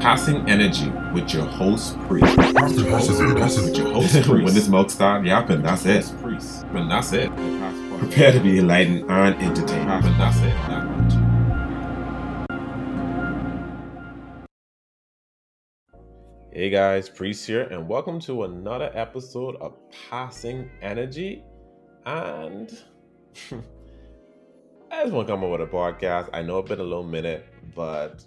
Passing Energy with your host, Priest. With your host, Priest. when this smoke start yapping, that's it. Priest. And that's it. Prepare to be enlightened and entertained. And that's it. Hey guys, Priest here, and welcome to another episode of Passing Energy. And I just want to come up with a podcast. I know it's been a little minute, but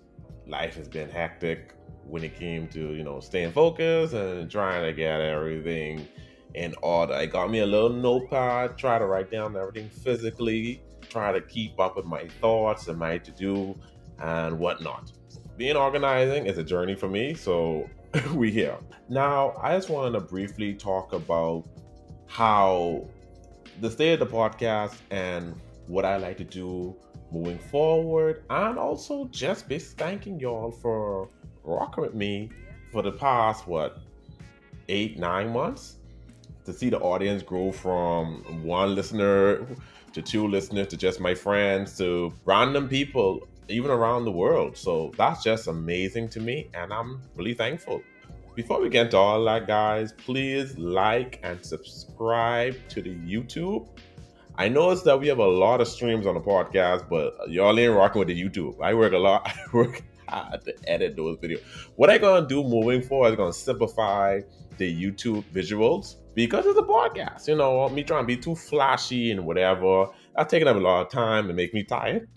life has been hectic when it came to you know staying focused and trying to get everything in order. It got me a little notepad, try to write down everything physically, try to keep up with my thoughts and my to do and whatnot. Being organizing is a journey for me, so we here. Now, I just wanted to briefly talk about how the state of the podcast and what I like to do moving forward, and also just be thanking y'all for rocking with me for the past what eight nine months to see the audience grow from one listener to two listeners to just my friends to random people even around the world. So that's just amazing to me, and I'm really thankful. Before we get to all that, guys, please like and subscribe to the YouTube I noticed that we have a lot of streams on the podcast, but y'all ain't rocking with the YouTube. I work a lot. I work hard to edit those videos. What I gonna do moving forward is gonna simplify the YouTube visuals because it's a podcast. You know, me trying to be too flashy and whatever. That's taking up a lot of time and make me tired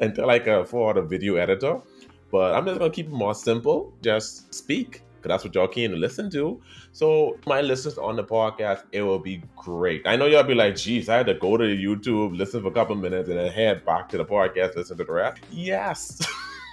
until I can afford a video editor. But I'm just gonna keep it more simple. Just speak that's what y'all keen to listen to. So my listeners on the podcast, it will be great. I know y'all be like, geez, I had to go to YouTube, listen for a couple minutes, and then head back to the podcast, listen to the rest. Yes.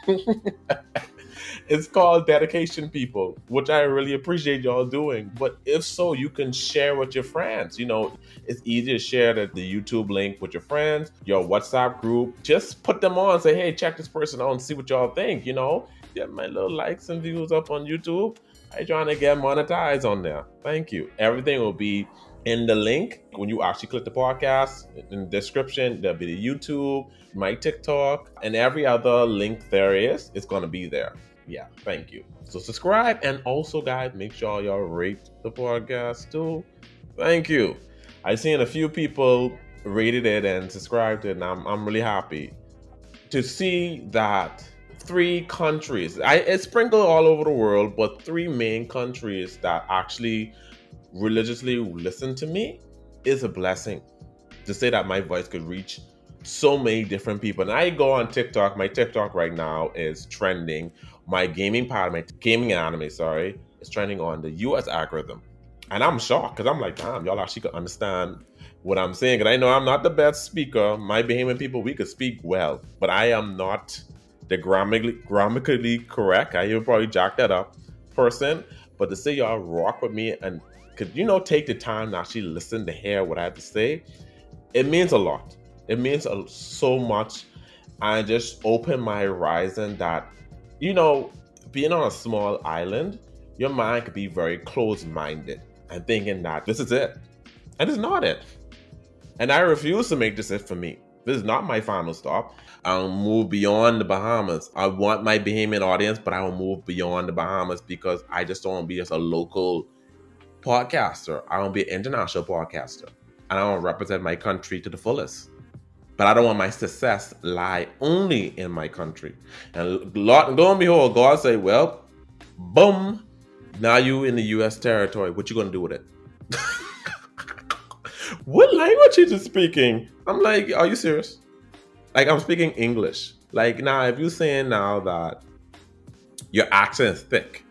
it's called dedication people which i really appreciate y'all doing but if so you can share with your friends you know it's easy to share the, the youtube link with your friends your whatsapp group just put them on say hey check this person out and see what y'all think you know get my little likes and views up on YouTube. I trying to get monetized on there. Thank you. Everything will be in the link when you actually click the podcast in the description. There'll be the YouTube, my TikTok, and every other link there is. It's gonna be there. Yeah, thank you. So subscribe and also, guys, make sure y'all rate the podcast too. Thank you. I've seen a few people rated it and subscribed it, and I'm I'm really happy to see that three countries. I it's sprinkled all over the world, but three main countries that actually religiously listen to me is a blessing. To say that my voice could reach so many different people. And I go on TikTok. My TikTok right now is trending. My gaming part, my gaming anime, sorry, is trending on the US algorithm. And I'm shocked because I'm like, damn, y'all actually could understand what I'm saying. And I know I'm not the best speaker. My Bahamian people, we could speak well, but I am not the grammatically, grammatically correct. I even probably jacked that up person. But to say y'all rock with me and could you know take the time to actually listen to hear what I have to say, it means a lot. It means so much. I just open my horizon that you know being on a small island, your mind could be very closed-minded and thinking that this is it, and it's not it. And I refuse to make this it for me. This is not my final stop. I'll move beyond the Bahamas. I want my Bahamian audience, but I will move beyond the Bahamas because I just don't want to be just a local podcaster. I want to be an international podcaster. And I want to represent my country to the fullest. But I don't want my success lie only in my country. And lo and behold, God say, well, boom, now you in the U.S. territory. What you gonna do with it? what language are you speaking? I'm like, are you serious? Like I'm speaking English. Like now, if you're saying now that your accent is thick,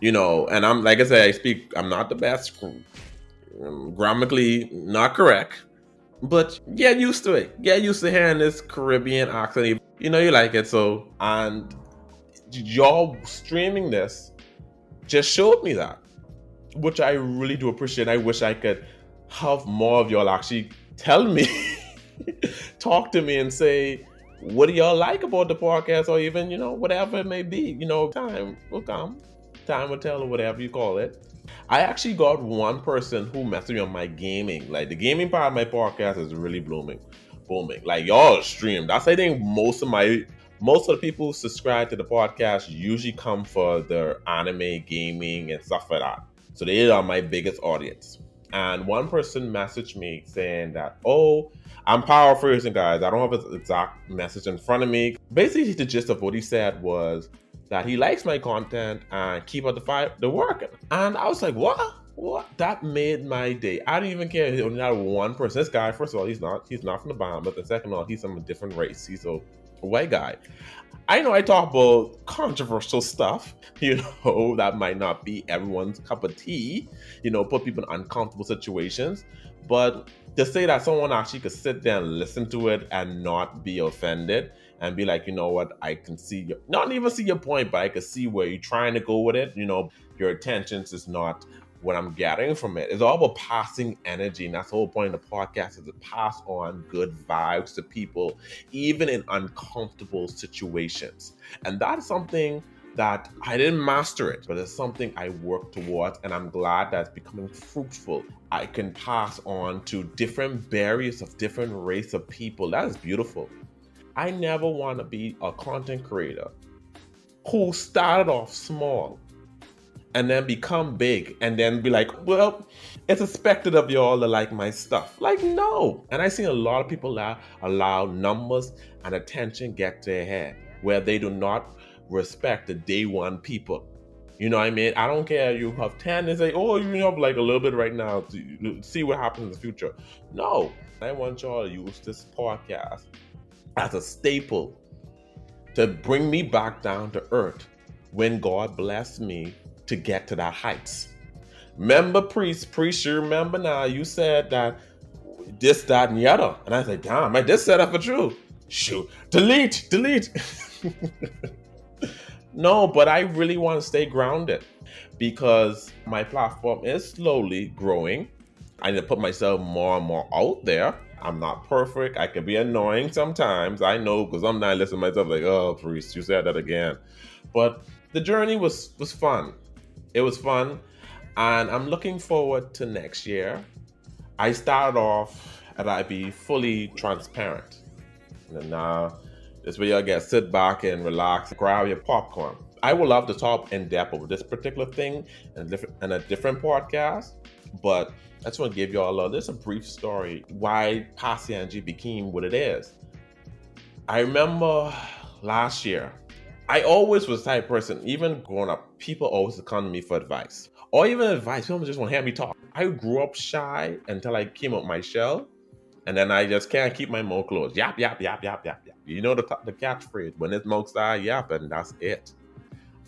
you know, and I'm like I said, I speak. I'm not the best, um, grammatically not correct, but get used to it. Get used to hearing this Caribbean accent. You know, you like it. So and y'all streaming this just showed me that, which I really do appreciate. I wish I could have more of y'all actually tell me, talk to me and say, what do y'all like about the podcast or even, you know, whatever it may be. You know, time will come. Time will tell or whatever you call it. I actually got one person who messaged me on my gaming. Like the gaming part of my podcast is really blooming. Booming. Like y'all stream. That's I think most of my most of the people who subscribe to the podcast usually come for their anime, gaming, and stuff like that. So they are my biggest audience. And one person messaged me saying that, oh, I'm paraphrasing, guys. I don't have his exact message in front of me. Basically, the gist of what he said was that he likes my content and keep up the fight, the work. And I was like, what? What? That made my day. I didn't even care. He only had one person. This guy, first of all, he's not he's not from the bomb, but the second of all, he's from a different race. He's a white guy. I know I talk about controversial stuff, you know, that might not be everyone's cup of tea, you know, put people in uncomfortable situations. But to say that someone actually could sit there and listen to it and not be offended and be like, you know what, I can see your, not even see your point, but I can see where you're trying to go with it. You know, your intentions is not what I'm getting from it. It's all about passing energy. And that's the whole point of the podcast is to pass on good vibes to people, even in uncomfortable situations. And that is something that I didn't master it, but it's something I work towards, and I'm glad that's becoming fruitful. I can pass on to different barriers of different race of people. That is beautiful. I never want to be a content creator who started off small and then become big and then be like, well, it's expected of y'all to like my stuff. Like, no. And I see a lot of people allow, allow numbers and attention get to their head where they do not respect the day one people. You know what I mean? I don't care. You have 10 and say, oh, you have like a little bit right now to see what happens in the future. No. I want y'all to use this podcast as a staple to bring me back down to earth when God blessed me to get to that heights. Remember, priest, priest, you remember now, you said that this, that, and the other. And I said, damn, I just said that for true. Shoot, delete, delete. no, but I really want to stay grounded because my platform is slowly growing. I need to put myself more and more out there. I'm not perfect. I can be annoying sometimes. I know because I'm not listening to myself like, oh, priest, you said that again. But the journey was was fun it was fun, and I'm looking forward to next year. I started off and I be fully transparent. And now uh, this way y'all get sit back and relax, grab your popcorn. I would love to talk in depth over this particular thing and and a different podcast, but I just want to give y'all a little. this a brief story why Posse became what it is. I remember last year I always was the type person, even growing up, people always come to me for advice. Or even advice. People just want to hear me talk. I grew up shy until I came up my shell. And then I just can't keep my mouth closed. Yap, yap, yap, yap, yap, yap. You know the, the catchphrase. When it's mouth start and that's it.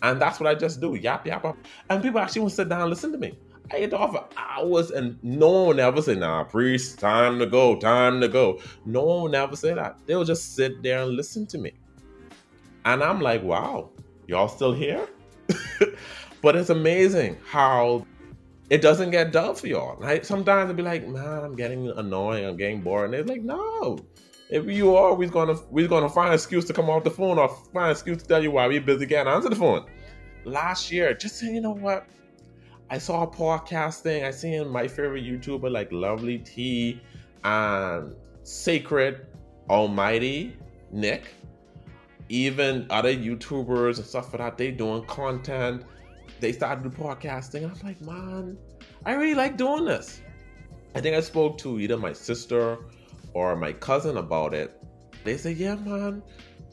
And that's what I just do. Yap, yap, yap. And people actually to sit down and listen to me. I get off for hours and no one ever say, nah, priest, time to go, time to go. No one ever say that. They'll just sit there and listen to me. And I'm like, wow, y'all still here? but it's amazing how it doesn't get dull for y'all. Right? Sometimes it'll be like, man, I'm getting annoying, I'm getting bored. And they're like, no. If you are, we're gonna we're gonna find an excuse to come off the phone or find an excuse to tell you why we're busy getting answer the phone. Last year, just saying, you know what? I saw a podcast thing. I seen my favorite YouTuber like Lovely T and Sacred Almighty Nick even other YouTubers and stuff like that, they doing content. They started podcasting. And I'm like, man, I really like doing this. I think I spoke to either my sister or my cousin about it. They said, yeah, man,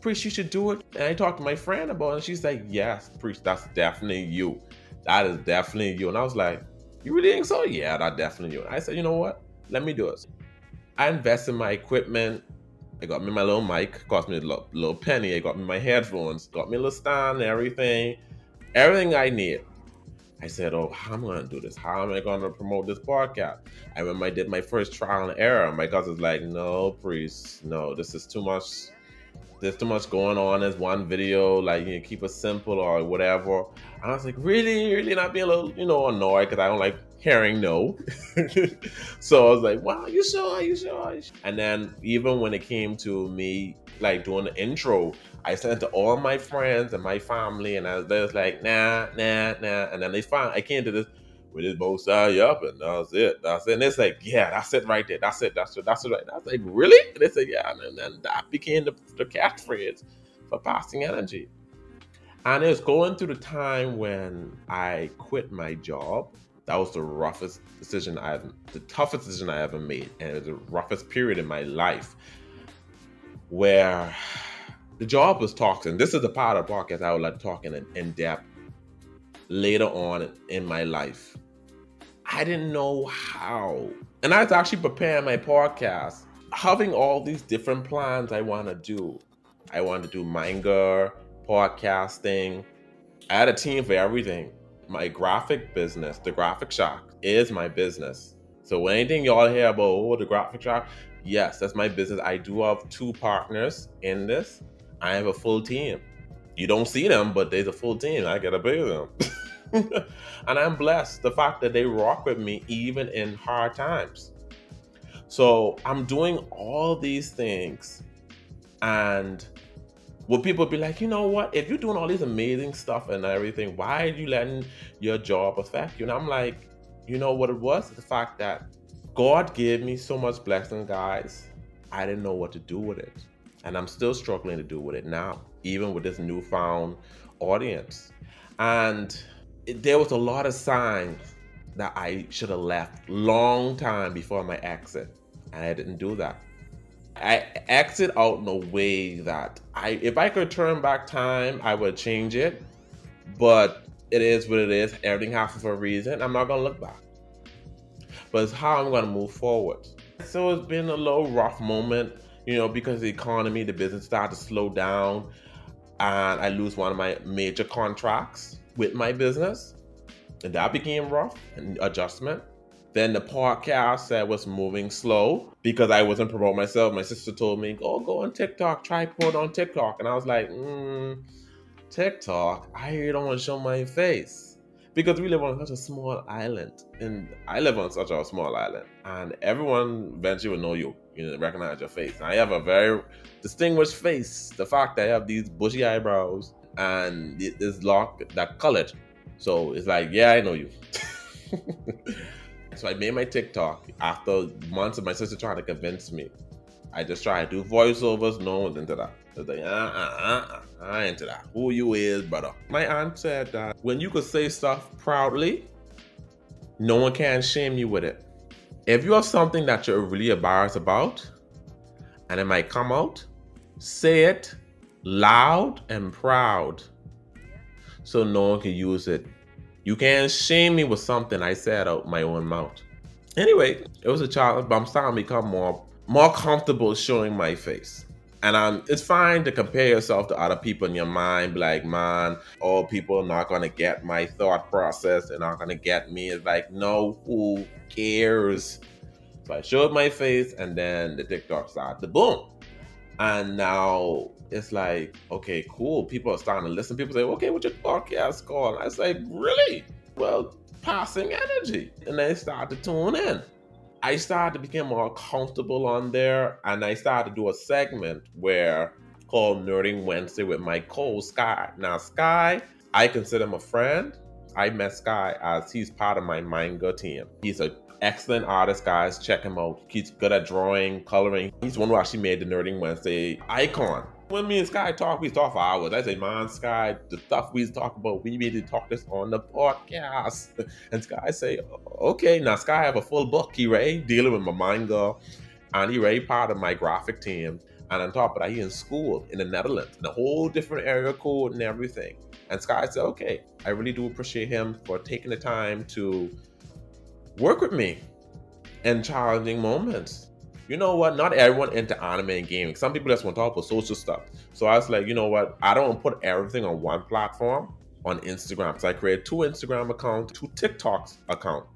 Priest, you should do it. And I talked to my friend about it. And she's like, yes, Priest, that's definitely you. That is definitely you. And I was like, you really think so? Yeah, that definitely you. And I said, you know what? Let me do it. I invest in my equipment. I got me my little mic, cost me a little, little penny. I got me my headphones, got me a little stand, everything, everything I need. I said, "Oh, how am I gonna do this? How am I gonna promote this podcast?" I remember I did my first trial and error. My cousin's like, "No, priest, no, this is too much. There's too much going on as one video. Like, you know, keep it simple or whatever." And I was like, "Really, really not being a little, you know, annoyed because I don't like hearing no. so I was like, wow, you sure? Are you sure? And then even when it came to me like doing the intro, I sent to all my friends and my family, and I was, was like, nah, nah, nah. And then they found I came to this with this both side up, and that's it. That's it. And it's like, yeah, that's it right there. That's it. That's it. That's it right. I was like, really? And they said, yeah. And then that became the, the catchphrase for passing energy. And it was going through the time when I quit my job. That was the roughest decision I have, the toughest decision I ever made. And it was the roughest period in my life where the job was toxic. This is the part of the podcast I would like to talk in, in depth later on in my life. I didn't know how. And I was actually preparing my podcast, having all these different plans I want to do. I want to do manga, podcasting. I had a team for everything. My graphic business, the Graphic Shack, is my business. So anything y'all hear about, oh, the Graphic Shack, yes, that's my business. I do have two partners in this. I have a full team. You don't see them, but there's a full team. I gotta pay them. and I'm blessed the fact that they rock with me even in hard times. So I'm doing all these things, and will people be like, you know what? If you're doing all these amazing stuff and everything, why are you letting your job affect you? And I'm like, you know what it was? The fact that God gave me so much blessing, guys. I didn't know what to do with it. And I'm still struggling to do with it now, even with this newfound audience. And there was a lot of signs that I should have left long time before my exit, and I didn't do that. I exit out in a way that I, if I could turn back time, I would change it. But it is what it is. Everything happens for a reason. I'm not gonna look back. But it's how I'm gonna move forward. So it's been a little rough moment, you know, because the economy, the business started to slow down, and I lose one of my major contracts with my business. And that became rough and adjustment. Then the podcast said was moving slow because I wasn't promoting myself. My sister told me, "Oh, go on TikTok, try put on TikTok," and I was like, mm, "TikTok? I don't want to show my face." Because we live on such a small island, and I live on such a small island, and everyone eventually will know you, you know, recognize your face. and I have a very distinguished face. The fact that I have these bushy eyebrows, and this lock that colored. So it's like, yeah, I know you. so I made my TikTok after months of my sister trying to convince me. I just tried to do voiceovers. No one's into that. I was like, uh, uh, uh, uh, into that. Who you is, brother? My aunt said that when you could say stuff proudly, no one can shame you with it. If you have something that you're really embarrassed about, and it might come out, say it loud and proud so no one can use it. You can't shame me with something I said out my own mouth. Anyway, it was a challenge, but I'm starting to become more more comfortable showing my face. And I'm, it's fine to compare yourself to other people in your mind, like, man, all people are not gonna get my thought process, they're not gonna get me. It's like, no, who cares? So I showed my face, and then the TikTok started, the boom. And now it's like, okay, cool. People are starting to listen. People say, okay, what's your podcast called? I say, really? Well, passing energy. And they start to tune in. I started to become more comfortable on there and I started to do a segment where called Nerding Wednesday with my co Sky. Now, Sky, I consider him a friend. I met Sky as he's part of my manga team. He's an excellent artist, guys. Check him out. He's good at drawing, coloring. He's one who actually made the Nerding Wednesday icon when me and Sky talk, we talk for hours. I say, man, Sky, the stuff we talk about, we need to talk this on the podcast. And Sky say, okay. Now Sky have a full book. He ready dealing with my manga, and he ready part of my graphic team. And on top of that, he in school in the Netherlands, in a whole different area code and everything. And Sky said, okay, I really do appreciate him for taking the time to work with me in challenging moments you know what? Not everyone into anime and gaming. Some people just want to talk about social stuff. So I was like, you know what? I don't put everything on one platform on Instagram. So I created two Instagram accounts, two TikToks account.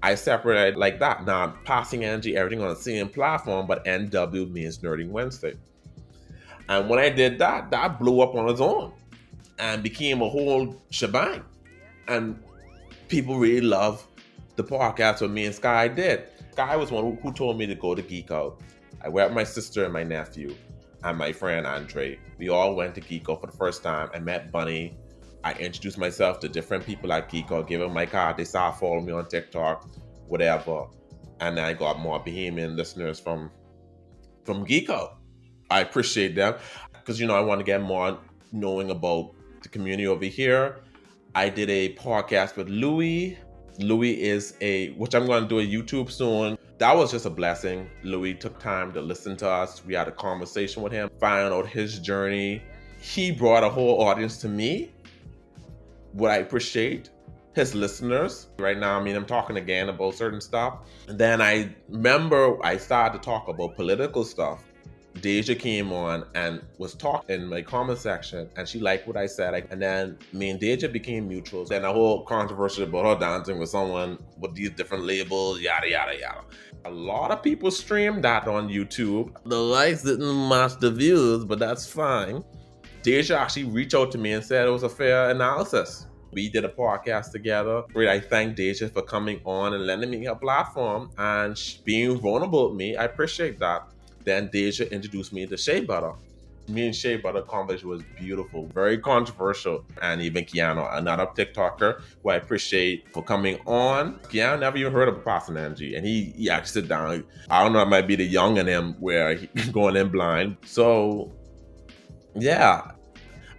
I separated like that. Now I'm passing energy, everything on the same platform, but NW means Nerding Wednesday. And when I did that, that blew up on its own and became a whole shebang. And people really love the podcast what me and Sky did. Sky was one who told me to go to Geek Out. I went with my sister and my nephew and my friend Andre. We all went to Geek Out for the first time. I met Bunny. I introduced myself to different people at Geek Out, gave them my card. They started following me on TikTok, whatever. And I got more Bahamian listeners from from Geek Out. I appreciate them. because you know I want to get more knowing about the community over here. I did a podcast with Louis. Louis is a which I'm going to do a YouTube soon. That was just a blessing. Louis took time to listen to us. We had a conversation with him, find out his journey. He brought a whole audience to me. What I appreciate his listeners. Right now, I mean, I'm talking again about certain stuff. And then I remember I started to talk about political stuff. Deja came on and was talking in my comment section, and she liked what I said. And then me and Deja became mutuals. Then a whole controversy about her dancing with someone with these different labels, yada yada yada. A lot of people streamed that on YouTube. The likes didn't match the views, but that's fine. Deja actually reached out to me and said it was a fair analysis. We did a podcast together. I thank Deja for coming on and lending me her platform and being vulnerable with me. I appreciate that. Then Deja introduced me to Shea Butter. Me and Shea Butter conversation was beautiful, very controversial. And even Keanu, another TikToker who I appreciate for coming on. Keanu never even heard of Passing Energy. And he, he actually sit down. I don't know, it might be the young in him where he's going in blind. So, yeah,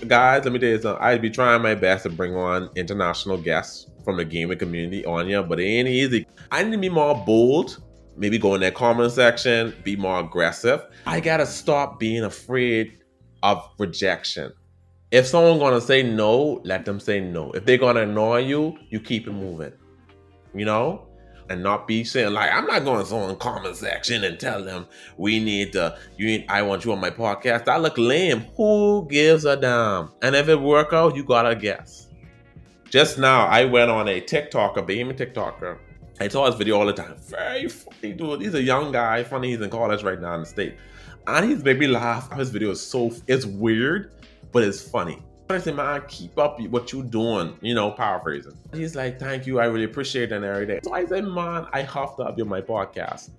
guys, let me tell you something. I'd be trying my best to bring on international guests from the gaming community on here, but it ain't easy. I need to be more bold. Maybe go in that comment section, be more aggressive. I gotta stop being afraid of rejection. If someone's gonna say no, let them say no. If they're gonna annoy you, you keep it moving. You know? and not be saying like I'm not going to in comment section and tell them we need to you need I want you on my podcast. I look lame. Who gives a damn? And if it work out, you gotta guess. Just now I went on a TikToker, being a TikToker. I saw his video all the time. Very funny dude. He's a young guy, funny. He's in college right now in the state, and he's made me laugh. His video is so it's weird, but it's funny. I said, man, keep up what you're doing, you know, paraphrasing. He's like, thank you, I really appreciate it and. So I said, man, I have you on my podcast.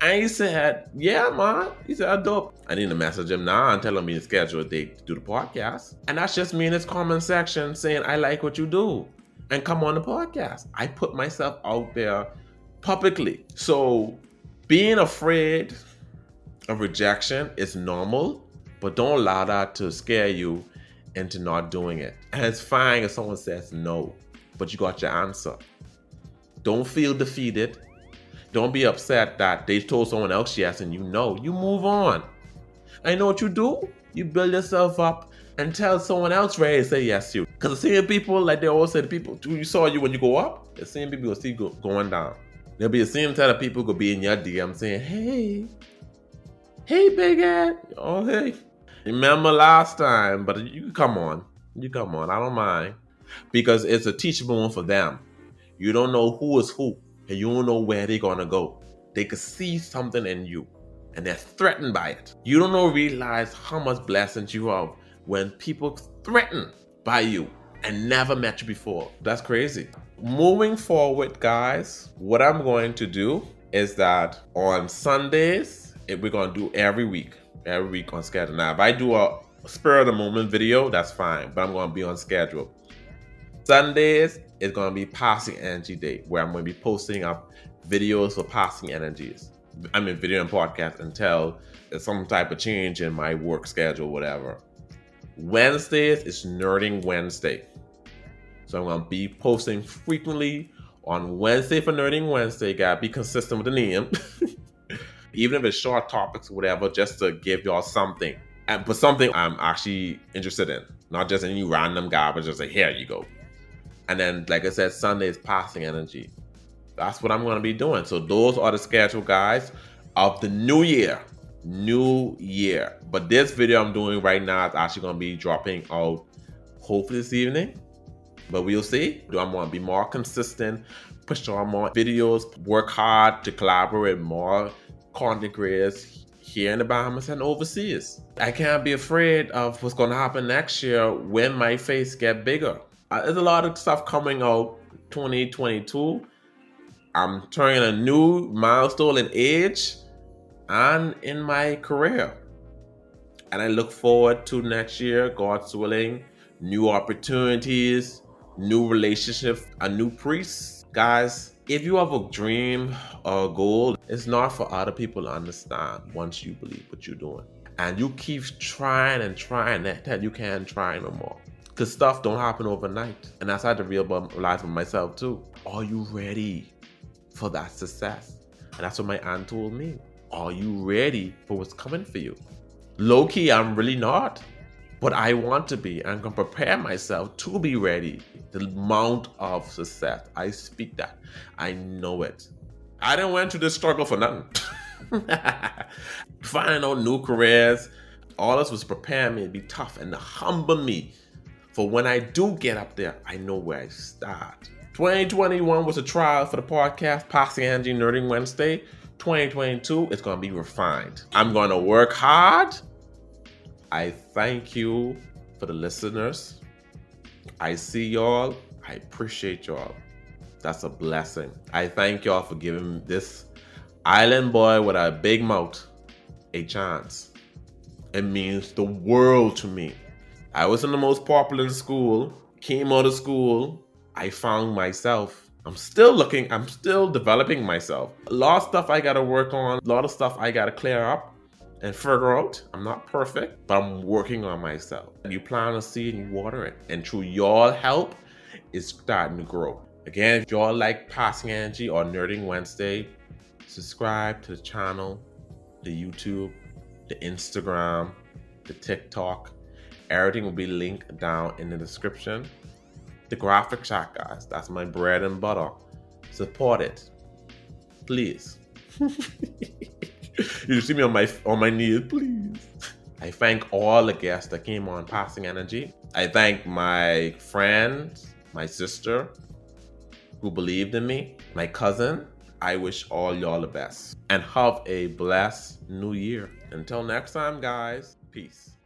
And he said, yeah, man. He said, I dope. I need to message him now and tell him to schedule a date to do the podcast. And that's just me in his comment section saying, I like what you do. And come on the podcast. I put myself out there publicly. So being afraid of rejection is normal, but don't allow that to scare you into not doing it. And it's fine if someone says no, but you got your answer. Don't feel defeated. Don't be upset that they told someone else yes and you know. You move on. I know what you do. You build yourself up and tell someone else to say yes to you. Because the same people, like they always say, the people who saw you when you go up, the same people will see go, going down. There'll be the same type of people could be in your DM saying, hey, hey, big Ed. Oh, hey. Remember last time, but you come on. You come on. I don't mind. Because it's a teachable one for them. You don't know who is who, and you don't know where they're gonna go. They could see something in you, and they're threatened by it. You don't know realize how much blessings you have when people threaten by you and never met you before. That's crazy. Moving forward, guys, what I'm going to do is that on Sundays, eh, we're gonna do every week every week on schedule. Now, if I do a spur of the moment video, that's fine, but I'm going to be on schedule. Sundays is going to be passing energy day, where I'm going to be posting up videos for passing energies. I mean, video and podcast until some type of change in my work schedule, whatever. Wednesdays is Nerding Wednesday. So I'm going to be posting frequently on Wednesday for Nerding Wednesday. Gotta be consistent with the name. even if it's short topics or whatever, just to give y'all something. And but something I'm actually interested in, not just any random garbage. Just like here you go. And then, like I said, Sunday is passing energy. That's what I'm going to be doing. So those are the schedule, guys, of the new year. New year. But this video I'm doing right now is actually going to be dropping out hopefully this evening. But we'll see. Do I want to be more consistent, push on more videos, work hard to collaborate more content creators here in the Bahamas and overseas. I can't be afraid of what's going to happen next year when my face get bigger. Uh, there's a lot of stuff coming out 2022. I'm turning a new milestone in age and in my career. And I look forward to next year, God's willing, new opportunities, new relationships, a new priest. Guys, if you have a dream or a goal, it's not for other people to understand once you believe what you're doing. and you keep trying and trying that you can't try no more. Cause stuff don't happen overnight. And that's how to realize for myself too. Are you ready for that success? And that's what my aunt told me. Are you ready for what's coming for you? Low key, I'm really not. But I want to be. I'm to prepare myself to be ready. The amount of success. I speak that. I know it. I didn't went through this struggle for nothing. Finding out new careers. All this was preparing me to be tough and to humble me for when I do get up there, I know where I start. 2021 was a trial for the podcast, Passing Energy Nerding Wednesday. 2022 is going to be refined. I'm going to work hard. I thank you for the listeners. I see y'all. I appreciate y'all. That's a blessing. I thank y'all for giving this island boy with a big mouth a chance. It means the world to me. I was in the most popular school, came out of school, I found myself. I'm still looking, I'm still developing myself. A lot of stuff I gotta work on, a lot of stuff I gotta clear up and figure out. I'm not perfect, but I'm working on myself. You plant a seed and you water it. And through your help, it's starting to grow. Again, if y'all like Passing Energy or Nerding Wednesday, subscribe to the channel, the YouTube, the Instagram, the TikTok. Everything will be linked down in the description. The Graphic Shack, guys, that's my bread and butter. Support it. Please. you see me on my on my knees, please. I thank all the guests that came on Passing Energy. I thank my friends, my sister, who believed in me, my cousin. I wish all y'all the best and have a blessed new year. Until next time, guys, peace.